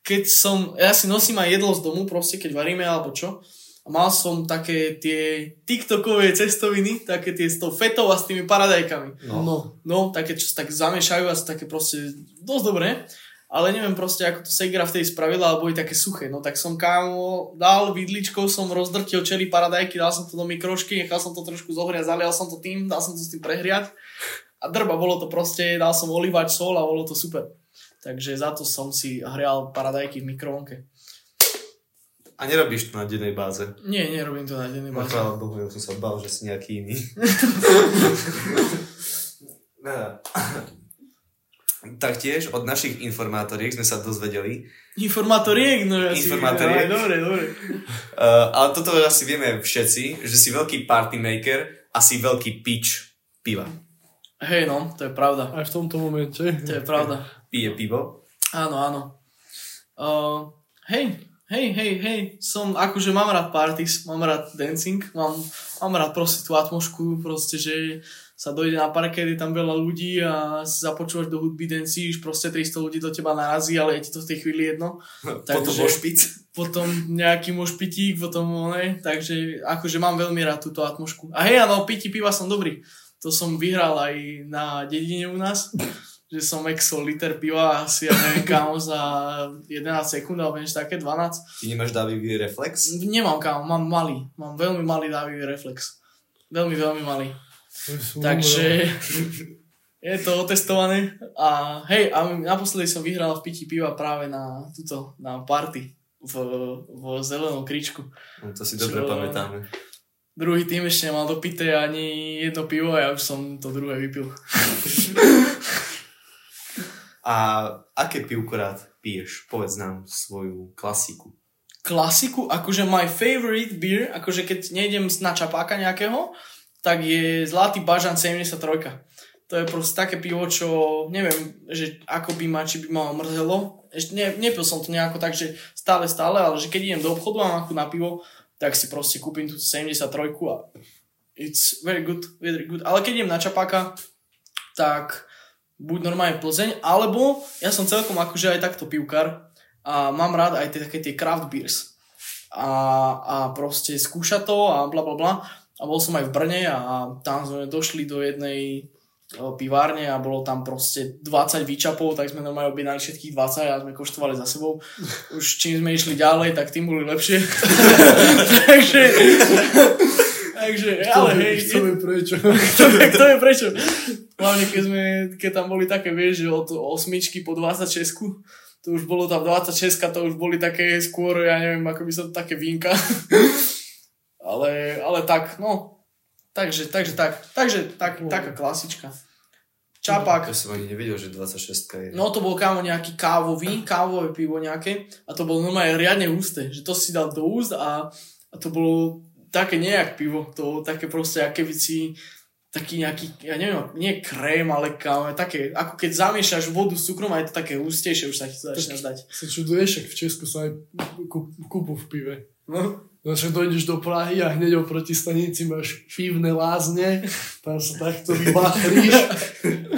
keď som, ja si nosím aj jedlo z domu, proste keď varíme alebo čo, a mal som také tie tiktokové cestoviny, také tie s tou fetou a s tými paradajkami. No. no. No, také, čo sa tak zamiešajú a sú také proste dosť dobré. Ale neviem proste, ako to Segra vtedy spravila, alebo je také suché. No tak som kámo dal vidličkou, som rozdrtil čeli paradajky, dal som to do mikrošky, nechal som to trošku zohriať, zalial som to tým, dal som to s tým prehriať. A drba, bolo to proste, dal som olivač, sol a bolo to super. Takže za to som si hrial paradajky v mikrovlnke. A nerobíš to na dennej báze? Nie, nerobím to na dennej No, báze. chvála Bohu, ja som sa bál, že si nejaký iný. No. Taktiež od našich informátoriek sme sa dozvedeli, Informátoriek, no ja si... Informátoriek. Aj, Dobre, dobre. uh, ale toto asi vieme všetci, že si veľký party maker a si veľký pič piva. Hej no, to je pravda. Aj v tomto momente. To je pravda. Pije pivo. Áno, áno. Uh, hej, hej, hej, hej, som, akože mám rád parties, mám rád dancing, mám, mám rád proste tú atmošku, proste, že sa dojde na parket, je tam veľa ľudí a započúvaš do hudby dancíš, proste 300 ľudí do teba narazí, ale je ti to v tej chvíli jedno. Potom Takže- bol špic. Potom nejaký môž pitík, potom ne, takže akože mám veľmi rád túto atmošku. A hej, áno, pití piva som dobrý. To som vyhral aj na dedine u nás, že som exol liter piva asi, ja neviem kámo, za 11 sekúnd, alebo niečo také, 12. Ty nemáš dávivý reflex? Nemám kámo, mám malý, mám veľmi malý dávivý reflex. Veľmi, veľmi malý. Takže je to otestované a hej, a naposledy som vyhral v pití piva práve na túto, na party v, v zelenom kričku. No, to si dobre Čo? pamätáme. Druhý tým ešte nemal dopité ani jedno pivo a ja už som to druhé vypil. A aké pivko rád piješ? Povedz nám svoju klasiku. Klasiku, akože my favorite beer, akože keď nejdem na čapáka nejakého, tak je Zlatý bažan 73. To je proste také pivo, čo neviem, že ako by ma, či by ma mrzelo. Ešte ne, nepil som to nejako tak, že stále, stále, ale že keď idem do obchodu a mám na pivo, tak si proste kúpim tú 73 a it's very good, very good. Ale keď idem na čapáka, tak buď normálne Plzeň, alebo ja som celkom akože aj takto pivkár a mám rád aj tie, také tie craft beers. A, a proste skúša to a bla bla bla. A bol som aj v Brne a tam sme došli do jednej pivárne a bolo tam proste 20 výčapov, tak sme normálne objednali všetkých 20 a sme koštovali za sebou. Už čím sme išli ďalej, tak tým boli lepšie. takže, takže, ale hej, To je prečo. to, je- to je prečo. Hlavne keď, sme, keď tam boli také, vieš, že od osmičky po 26 to už bolo tam 26 to už boli také skôr, ja neviem, ako by som také vínka. ale, ale tak, no. Takže, takže tak, takže tak, taká klasička. Čapák. Ja som ani nevedel, že 26 je. No to bol kámo nejaký kávový, kávové pivo nejaké a to bolo normálne riadne husté, že to si dal do úst a, a to bolo také nejak pivo, to také proste, aké by si taký nejaký, ja neviem, nie krém, ale kámo, také, ako keď zamiešaš vodu s cukrom a je to také hustejšie, už sa ti to začína zdať. Sa čuduješ, ak v Česku sa aj kú- kúpu v pive. No. Znači dojdeš do Prahy a hneď oproti stanici máš pivné lázne, tam sa takto vybachríš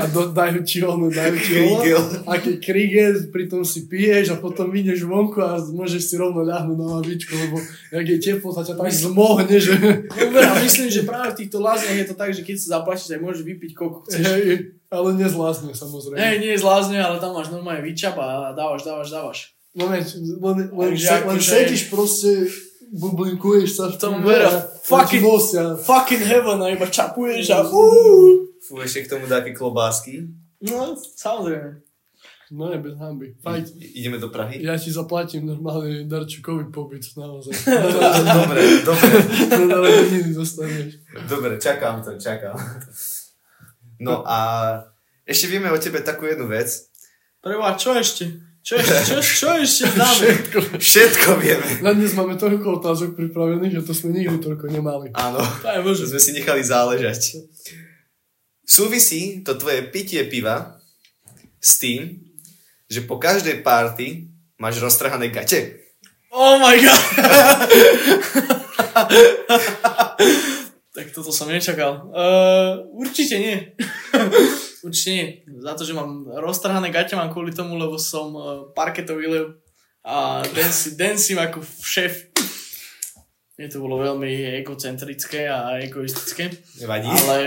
a do, dajú ti ono, dajú ti ono. Krigel. Aký krigel, pritom si piješ a potom ideš vonku a môžeš si rovno ľahnúť na lavičku, lebo jak je teplo, sa ťa tak zmohne, že Dobre, a myslím, že práve v týchto lázniach je to tak, že keď sa zaplatíš, tak môžeš vypiť koľko chceš. hej, ale nezlázne samozrejme. Hej, nie zlázne, ale tam máš normálne výčap a dávaš, dávaš, dávaš. Len, len, len, Takže se, len sedíš proste, bublinkuješ sa v To tom vera, fucking-. Fucking heaven a iba čapuješ a uú. Fú, ešte k tomu také klobásky. No, samozrejme. No je bez hamby. Fajt. I- Ideme do Prahy? Ja ti zaplatím normálne darčekový pobyt, naozaj. dobre, dobre, Na narodeniny dostaneš. dobre, čakám to, čakám. No a ešte vieme o tebe takú jednu vec. Preba, čo ešte? Čo? Čo, čo ešte dáme? Všetko vieme. Na dnes máme toľko otázok pripravených, že to sme nikdy toľko nemali. Áno, To je možné. že sme si nechali záležať. Súvisí to tvoje pitie piva s tým, že po každej party máš roztrhané gate. Oh my god! tak toto som nečakal. Uh, určite nie. určite nie. Za to, že mám roztrhané gate, mám kvôli tomu, lebo som uh, parketový lev a danci, dancím ako šéf. Mne to bolo veľmi egocentrické a egoistické. Nevadí. Ale,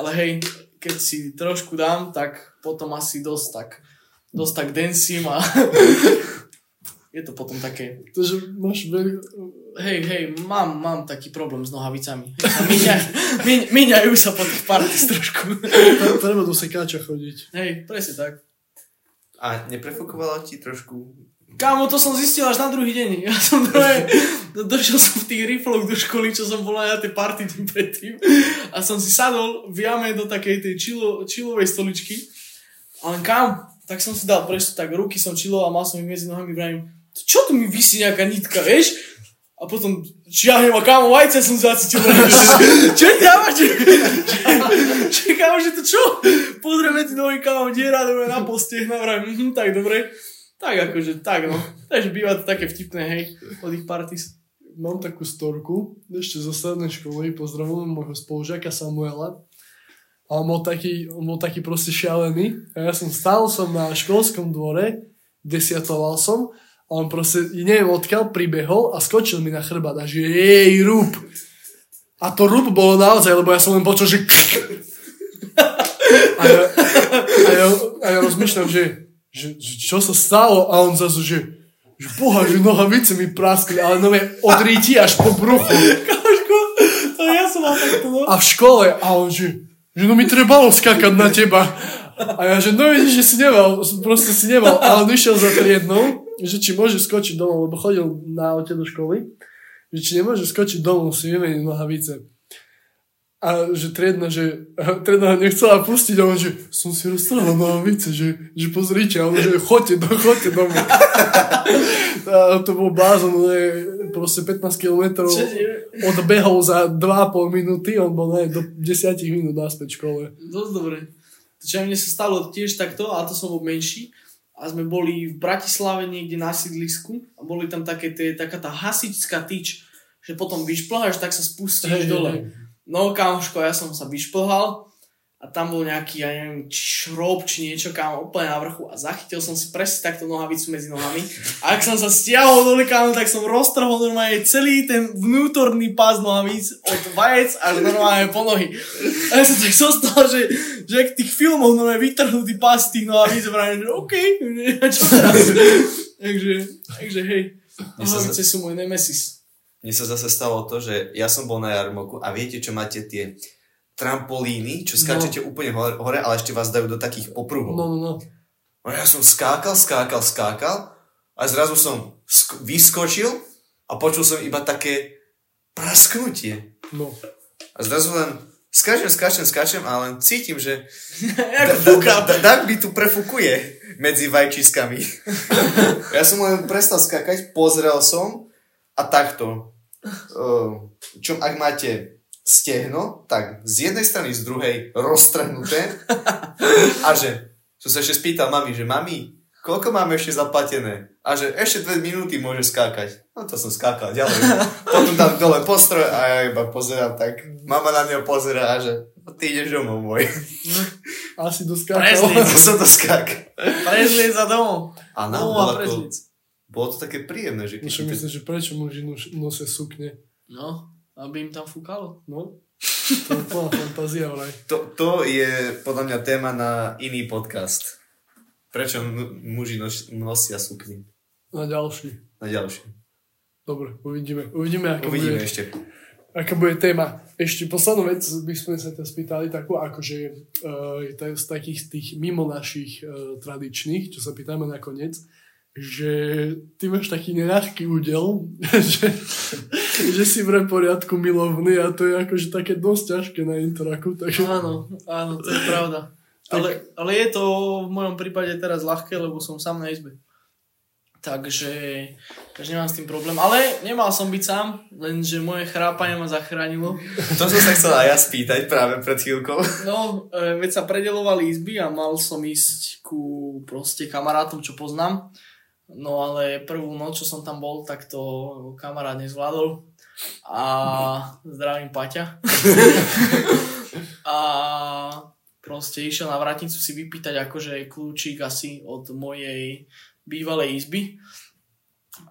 ale hej, keď si trošku dám, tak potom asi dosť tak, dosť tak dancím a je to potom také, Takže máš veľ... hej, hej, mám, mám taký problém s nohavicami. Míňa, míň, míňajú sa po tých parties trošku. Treba do sekáča chodiť. Hej, presne tak. A neprefokovalo ti trošku? Kámo, to som zistil až na druhý deň. Ja som druhé, došiel som v tých rifloch do školy, čo som bol aj na tej party tým predtým. A som si sadol v jame do takej tej chillo, chillovej stoličky. A len kam, tak som si dal presto, tak ruky som chillo a mal som ich medzi nohami, vravím, čo tu mi vysí nejaká nitka, vieš? A potom čiahnem a kámo, vajce som zacítil. čo ti dávaš? Čo, že to čo? Pozrieme ti nohy, kámo, diera, dobre, na postech, vravím, mhm, tak dobre. Tak akože, tak no. Takže býva to také vtipné, hej, od ich parties. Mám takú storku, ešte zo strednej školy, pozdravujem môjho spolužiaka Samuela. A on bol taký, on bol taký proste šialený. A ja som stál som na školskom dvore, desiatoval som a on proste, neviem odkiaľ, pribehol a skočil mi na chrbát a že jej, rúb. A to rúb bolo naozaj, lebo ja som len počul, že a ja, a ja, a ja rozmýšľam, že, že, že, čo sa stalo a on zase, že, že boha, že nohavice mi praskli, ale no od ríti až po bruchu. Kaško, to ja som mal takto, no. A v škole, a on že, že no mi trebalo skákať na teba. A ja, že no vidíš, že si nemal, proste si nemal, ale on išiel za triednou, že či môže skočiť domov, lebo chodil na aute do školy, že či nemôže skočiť domov, si vymeniť nohavice. A že triedna, že triedna ho nechcela pustiť a on, že som si roztrhal nohavice, že, že pozrite, a on, že choďte, do, choďte domov. a to bol blázon, ne, proste 15 km odbehol za 2,5 minúty, on bol ne, do 10 minút naspäť v škole. Dosť dobre. Čo mne sa stalo tiež takto, a to som bol menší, a sme boli v Bratislave niekde na sídlisku a boli tam také tie, taká tá hasičská tyč, že potom vyšplháš, tak sa spustíš Hej, dole. hej. No kamoško, ja som sa vyšplhal a tam bol nejaký, ja neviem, či šrob, či niečo, kámo, úplne na vrchu a zachytil som si presne takto nohavicu medzi nohami. A ak som sa stiahol dole, kámo, tak som roztrhol normálne celý ten vnútorný pás nohavíc od vajec až normálne po nohy. A ja som tak zostal, že, že ak tých filmov normálne vytrhnutý pás tých nohavíc a že OK, čo teraz? takže, takže hej, nohavice sú môj nemesis. Mne sa zase stalo to, že ja som bol na jarmoku a viete, čo máte tie trampolíny, čo skáčete úplne hore, hore, ale ešte vás dajú do takých popruhov. No, no, no. A ja som skákal, skákal, skákal a zrazu som sk- vyskočil a počul som iba také prasknutie. no. A zrazu len skáčem, skáčem, skáčem a len cítim, že Dag mi tu prefukuje medzi vajčiskami. ja som len prestal skákať, pozrel som a takto. Uh, čo ak máte stehno, tak z jednej strany, z druhej roztrhnuté a že som sa ešte spýtal mami, že mami, koľko máme ešte zaplatené? A že ešte dve minúty môže skákať. No to som skákal ďalej. Potom tam dole postroj a ja iba pozerám tak. Mama na neho pozera a že no, ty ideš domov môj. Asi Presne. doskákal. to som to skák. Prezliec za domov. A No nám a bolo, ako, prezliec. bolo to také príjemné, že keď Čo myslím, že prečo muži nos- nosia sukne? No, aby im tam fúkalo. No, to je plná fantázia, vraj. to, to je podľa mňa téma na iný podcast. Prečo m- muži nos, nosia sukny? Na ďalší. Na ďalšie. Dobre, uvidíme. Uvidíme, aká Uvidíme bude, ešte. aká bude téma. Ešte poslednú vec by sme sa ťa spýtali takú, akože uh, z takých tých mimo našich uh, tradičných, čo sa pýtame nakoniec, že ty máš taký neľahký údel, že, že si v poriadku milovný a to je akože také dosť ťažké na intraku. Takže... Áno, áno, to je pravda. Ale, ale je to v mojom prípade teraz ľahké, lebo som sám na izbe. Takže, takže nemám s tým problém. Ale nemal som byť sám, lenže moje chrápanie ma zachránilo. To som sa chcel aj ja spýtať práve pred chvíľkou. No, e, veď sa predelovali izby a mal som ísť ku proste kamarátom, čo poznám. No ale prvú noc, čo som tam bol, tak to kamarát nezvládol. A zdravím Paťa. a proste išiel na vratnicu si vypýtať akože kľúčik asi od mojej bývalej izby.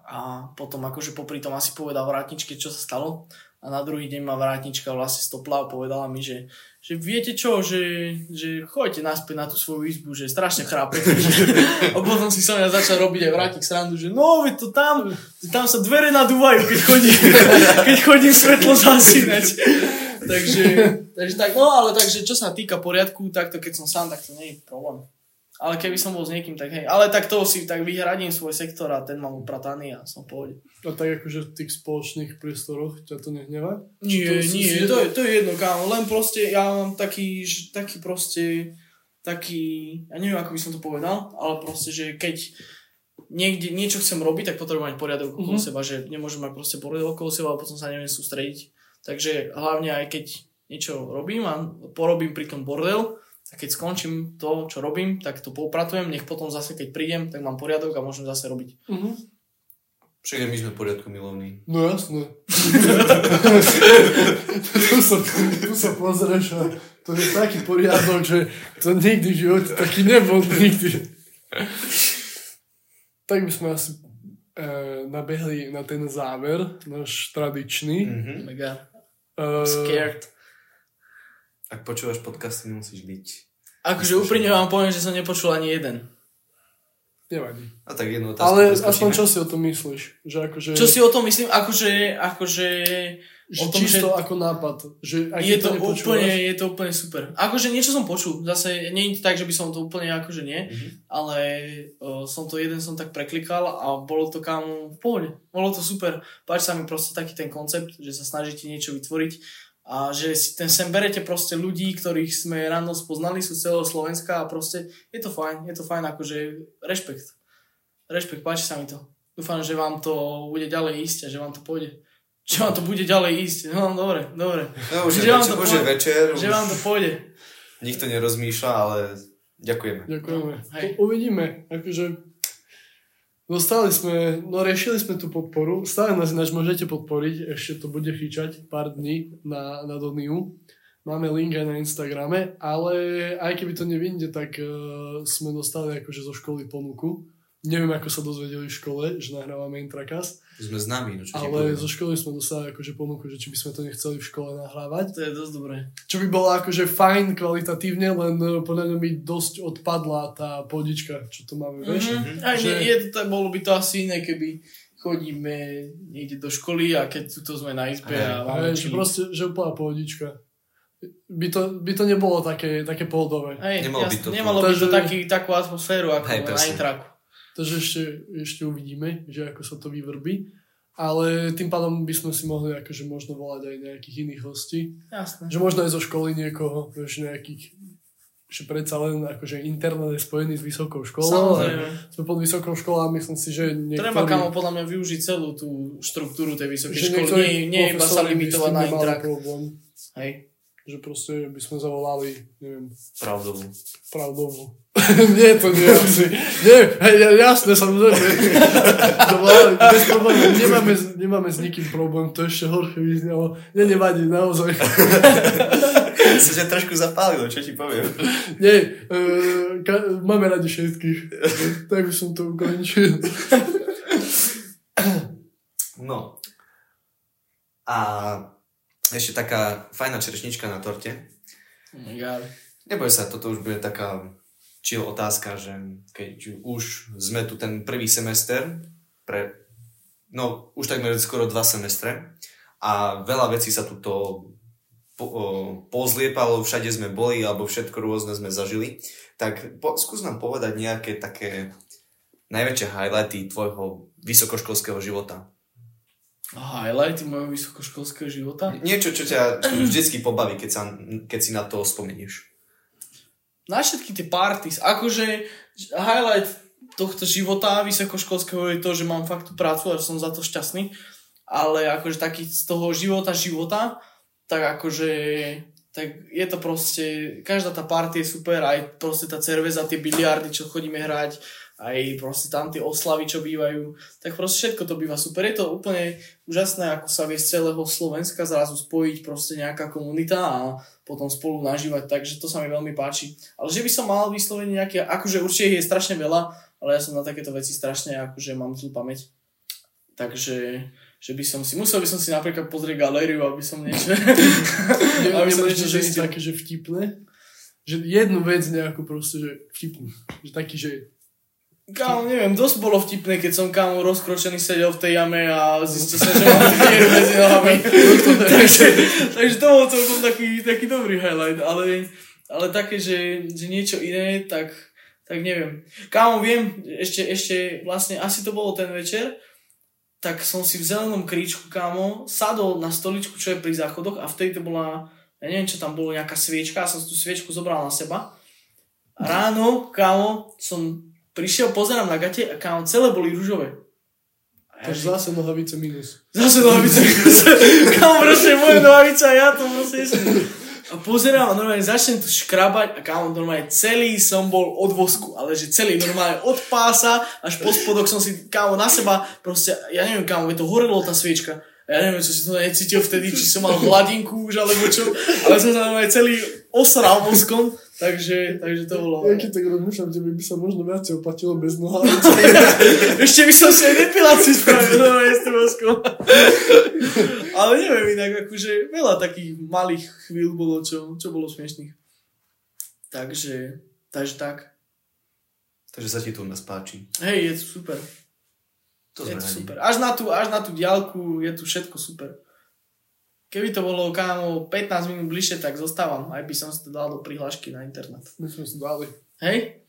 A potom akože popri tom asi povedal vrátničke, čo sa stalo. A na druhý deň ma vrátnička vlastne stopla a povedala mi, že, že viete čo, že, že choďte naspäť na tú svoju izbu, že strašne chrápe. a potom si som ja začal robiť aj vrátik srandu, že no, to tam, tam sa dvere nadúvajú, keď chodím, keď chodím svetlo zasínať. takže, takže tak, no ale takže čo sa týka poriadku, takto keď som sám, tak to nie je problém. Ale keby som bol s niekým, tak hej. Ale tak to si tak vyhradím svoj sektor a ten mám uprataný a som pohode. A tak akože v tých spoločných priestoroch ťa to nehnevá? Nie, To nie, si- to je, to je jedno, kámo, len proste, ja mám taký, taký proste, taký, ja neviem, ako by som to povedal, ale proste, že keď niekde niečo chcem robiť, tak potrebujem mať poriadok okolo Mhm. seba, že nemôžem mať proste poriadok okolo seba a potom sa neviem sústrediť. Takže hlavne aj keď niečo robím a porobím pri tom bordel, a keď skončím to, čo robím, tak to poupratujem, nech potom zase, keď prídem, tak mám poriadok a môžem zase robiť. Uh-huh. Však aj my sme poriadku milovní. No jasné. tu, sa, tu sa pozrieš a to je taký poriadok, že to nikdy v živote taký nebol nikdy. tak by sme asi e, nabehli na ten záver, náš tradičný. Mhm. Mega. E, Scared. Ak počúvaš podcasty, nemusíš byť. Akože úprimne vám poviem, že som nepočul ani jeden. nevadí. A tak jednu otázku Ale preskočíme. aspoň čo si o tom myslíš? Že akože, Čo si o tom myslím? Akože, akože že o tom, čisto že- ako nápad. Že je to, nepočúvaš, úplne, je to úplne super. Akože niečo som počul, zase nie je to tak, že by som to úplne akože nie, Mhm. ale o, som to jeden som tak preklikal a bolo to kam v pohode. Bolo to super. Páči sa mi proste taký ten koncept, že sa snažíte niečo vytvoriť a že si ten sem berete proste ľudí, ktorých sme ráno spoznali, sú celého Slovenska a proste je to fajn, je to fajn, akože rešpekt. Rešpekt, páči sa mi to. Dúfam, že vám to bude ďalej ísť a že vám to pôjde. Že vám to bude ďalej ísť. No, dobre, dobre. No, už je, Že vám večer, to pôjde. večer, Že už vám to pôjde. nikto nerozmýšľa, ale ďakujeme. Ďakujeme. Hej. Uvidíme. Akože dostali sme, no riešili sme tú podporu. Stále nás ináč môžete podporiť. Ešte to bude chyčať pár dní na, na Doniu. Máme link aj na Instagrame, ale aj keby to nevyjde, tak uh, sme dostali akože zo školy ponuku. Neviem, ako sa dozvedeli v škole, že nahrávame Intracast, Sme známi, no čo ale zo školy sme dostali akože ponuku, že či by sme to nechceli v škole nahrávať. To je dosť dobré. Čo by bolo akože fajn kvalitatívne, len eh, podľa mňa mi dosť odpadla tá podička, čo to máme, vieš? Mhm. Aj Že- nie, je to, bolo by to asi iné, keby chodíme niekde do školy a keď tuto sme na izbe a máme že čili. proste, že úplná pohodička. By to, by to nebolo také, také pohodové. Nemalo by jasne, to tu. nemalo by to taký, takú atmosféru ako Hej, na intraku. Takže ešte, ešte uvidíme, že ako sa to vyvrbí. Ale tým pádom by sme si mohli akože možno volať aj nejakých iných hostí. Jasné. Že možno aj zo školy niekoho, vieš, nejakých že predsa len akože internet je spojený s vysokou školou. Samozrejme. Sme pod vysokou školou a myslím si, že niektorí... Treba kamo podľa mňa využiť celú tú štruktúru tej vysokej že školy. Nie, nie iba sa limitovať na problém. Hej. Že proste by sme zavolali, neviem, Pravdovú. pravdovú. nie, to nie asi. Nie, hej, ja- jasné, samozrejme. Zavolali, bez problémov. Nemáme, s- nemáme s nikým problém, to ešte horšie vyznelo. Nie, nevadí, naozaj. Sa ťa trošku zapálilo, čo ti poviem. Nie, uh, ka- máme radi všetkých. tak by som to ukončil. No. A ešte taká fajná čerešnička na torte. Oh my god. Neboj sa, toto už bude taká chill otázka, že keď už sme tu ten prvý semester, pre, no už takmer skoro dva semestre a veľa vecí sa tu to po, o, pozliepalo, všade sme boli alebo všetko rôzne sme zažili, tak po, skús nám povedať nejaké také najväčšie highlighty tvojho vysokoškolského života. Highlighty mojho vysokoškolského života? Niečo, čo ťa vždycky pobaví, keď, sa, keď si na to spomenieš. Na všetky tie parties, akože highlight tohto života vysokoškolského je to, že mám fakt tú prácu a som za to šťastný, ale akože taký z toho života života, tak akože tak je to proste, každá tá party je super, aj proste tá cerveza, tie biliardy, čo chodíme hrať, aj proste tam tie oslavy, čo bývajú, tak proste všetko to býva super. Je to úplne úžasné, ako sa vie z celého Slovenska zrazu spojiť proste nejaká komunita a potom spolu nažívať, takže to sa mi veľmi páči. Ale že by som mal vyslovene nejaké, akože určite je strašne veľa, ale ja som na takéto veci strašne, akože mám zlú pamäť. Takže že by som si, musel by som si napríklad pozrieť galériu, aby som niečo, Nie, aby som niečo zistil. také, že vtipné? Že jednu vec nejakú proste, že vtipnú. Že taký, že Kámo, neviem, dosť bolo vtipné, keď som kámo rozkročený sedel v tej jame a zistil som, že mám dieru medzi nohami. takže, takže to bol celkom taký, taký dobrý highlight, ale, ale také, že, že niečo iné, tak, tak neviem. Kámo, viem, ešte, ešte vlastne asi to bolo ten večer, tak som si v zelenom kríčku, kámo, sadol na stoličku, čo je pri záchodoch a vtedy to bola, ja neviem, čo tam bolo, nejaká sviečka a som tú sviečku zobral na seba. Ráno, kámo, som prišiel, pozerám na gate a kámo, celé boli rúžové. Ja, takže že- zase nohavice minus. Zase nohavice. kámo, proste moje nohavice a ja to proste. A pozerám a normálne začnem to škrabať a kámo, normálne celý som bol od vosku, ale že celý normálne od pása až po spodok som si kámo na seba, proste, ja neviem kámo, je to horelo tá sviečka. ja neviem, čo si to necítil vtedy, či som mal hladinku už, alebo čo, ale som sa aj celý osral mozkom, takže, takže to bolo. Ja keď tak rozmýšľam, že by sa možno viac oplatilo bez noha. Ešte by som si aj depiláciu spravil, no mozkom. ale neviem inak, akože veľa takých malých chvíľ bolo, čo, čo bolo smiešných. Takže, takže tak. Takže sa ti tu u nás páči. Hej, je to super. To je to super. Až na, tú, až na tú diálku je tu všetko super. Keby to bolo kámo 15 minút bližšie, tak zostávam. Aj by som si to dal do prihlášky na internet. My sme si dali. Hej?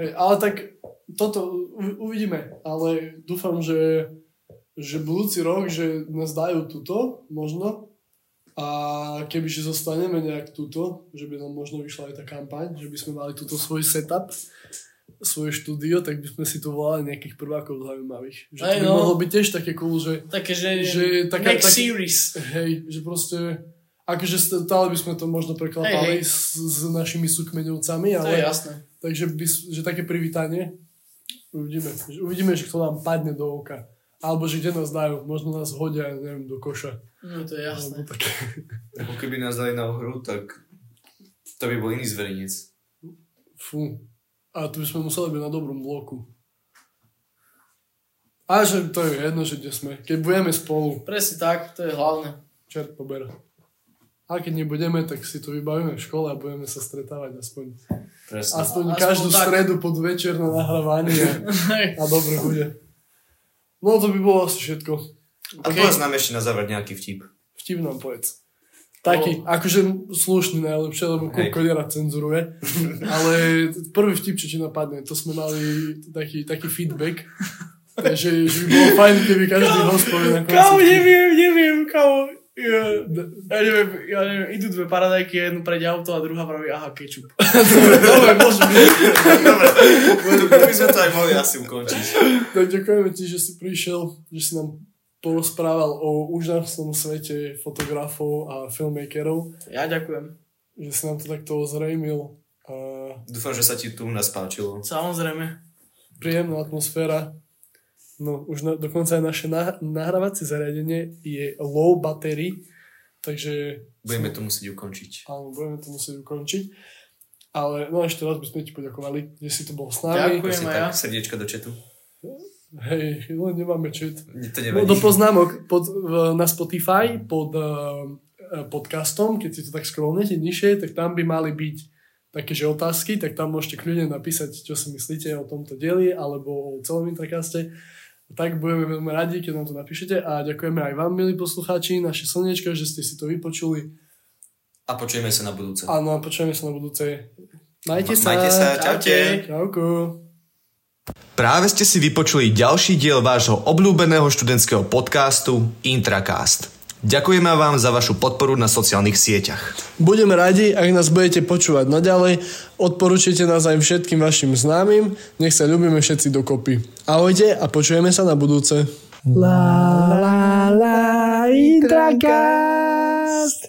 Hej, ale tak toto uvidíme. Ale dúfam, že, že budúci rok, že nás dajú tuto, možno. A kebyže zostaneme nejak tuto, že by nám možno vyšla aj tá kampaň, že by sme mali tuto svoj setup, svoje štúdio, tak by sme si to volali nejakých prvákov zaujímavých. Že to by no. mohlo byť tiež také cool, že Také, že, Že taká- next tak- series. Hej, že proste, akože stále by sme to možno prekladali hej. s, s našimi sukmeňovcami, To je ale jasné. takže by, že také privítanie, uvidíme, že uvidíme, že kto nám padne do oka. Alebo že kde nás dajú, možno nás hodia, neviem, do koša. No to je jasné. Alebo také. Ako keby nás dali na hru, tak to by bol iný zverinec. Fú. A tu by sme museli byť na dobrom bloku. A že to je jedno, že kde sme. Keď budeme spolu, Presne tak, to je hlavné. čert pober. A keď nebudeme, tak si to vybavíme v škole a budeme sa stretávať aspoň Presne. Aspoň, Aspoň každú tak. stredu pod večer na nahrávanie a, a dobre bude. No to by bolo asi všetko. A povedz nám ešte na záver nejaký vtip. Vtip nám povedz. Taký, akože slušný najlepšie, lebo nerad cenzuruje. Ale prvý vtip, čo ti napadne, to sme mali taký, taký feedback. Takže že by bolo fajn, keby každý host na konci Kámo, neviem, neviem, kámo. Ja, ja neviem, ja neviem, idú dve paradajky, jednu preď auto a druhá praví, aha, kečup. Dobre, môže byť. Dobre, by sme to aj mohli asi ukončiť. Tak ďakujeme ti, že si prišiel, že si nám porozprával o úžasnom svete fotografov a filmmakerov. Ja ďakujem. že si nám to takto ozrejmil. A Dúfam, že sa ti tu u nás páčilo. Samozrejme. príjemná atmosféra. No, už na, dokonca aj naše nah- nahrávacie zariadenie je low battery, takže Budeme to musieť ukončiť. áno, budeme to musieť ukončiť. Ale no ešte raz by sme ti poďakovali, že si tu bol s nami. Ďakujem. Aj ja. tak, srdiečka do četu. Hej, len nemáme chat. To No, do poznámok pod, na Spotify pod uh, podcastom, keď si to tak scrollnete nižšie, tak tam by mali byť také, že otázky, tak tam môžete kľudne napísať, čo si myslíte o tomto dieli alebo o celom intrakaste. Tak budeme veľmi radi, keď nám to napíšete a ďakujeme aj vám, milí poslucháči, naše slnečka, že ste si to vypočuli. A počujeme sa na budúce. Áno, a počujeme sa na budúce. Majte sa. Majte sa, čaute. Čauko. Práve ste si vypočuli ďalší diel vášho obľúbeného študentského podcastu Intracast. Ďakujeme vám za vašu podporu na sociálnych sieťach. Budeme radi, ak nás budete počúvať naďalej. Odporúčite nás aj všetkým vašim známym. Nech sa ľubíme všetci dokopy. Ahojte a počujeme sa na budúce. La la la Intracast.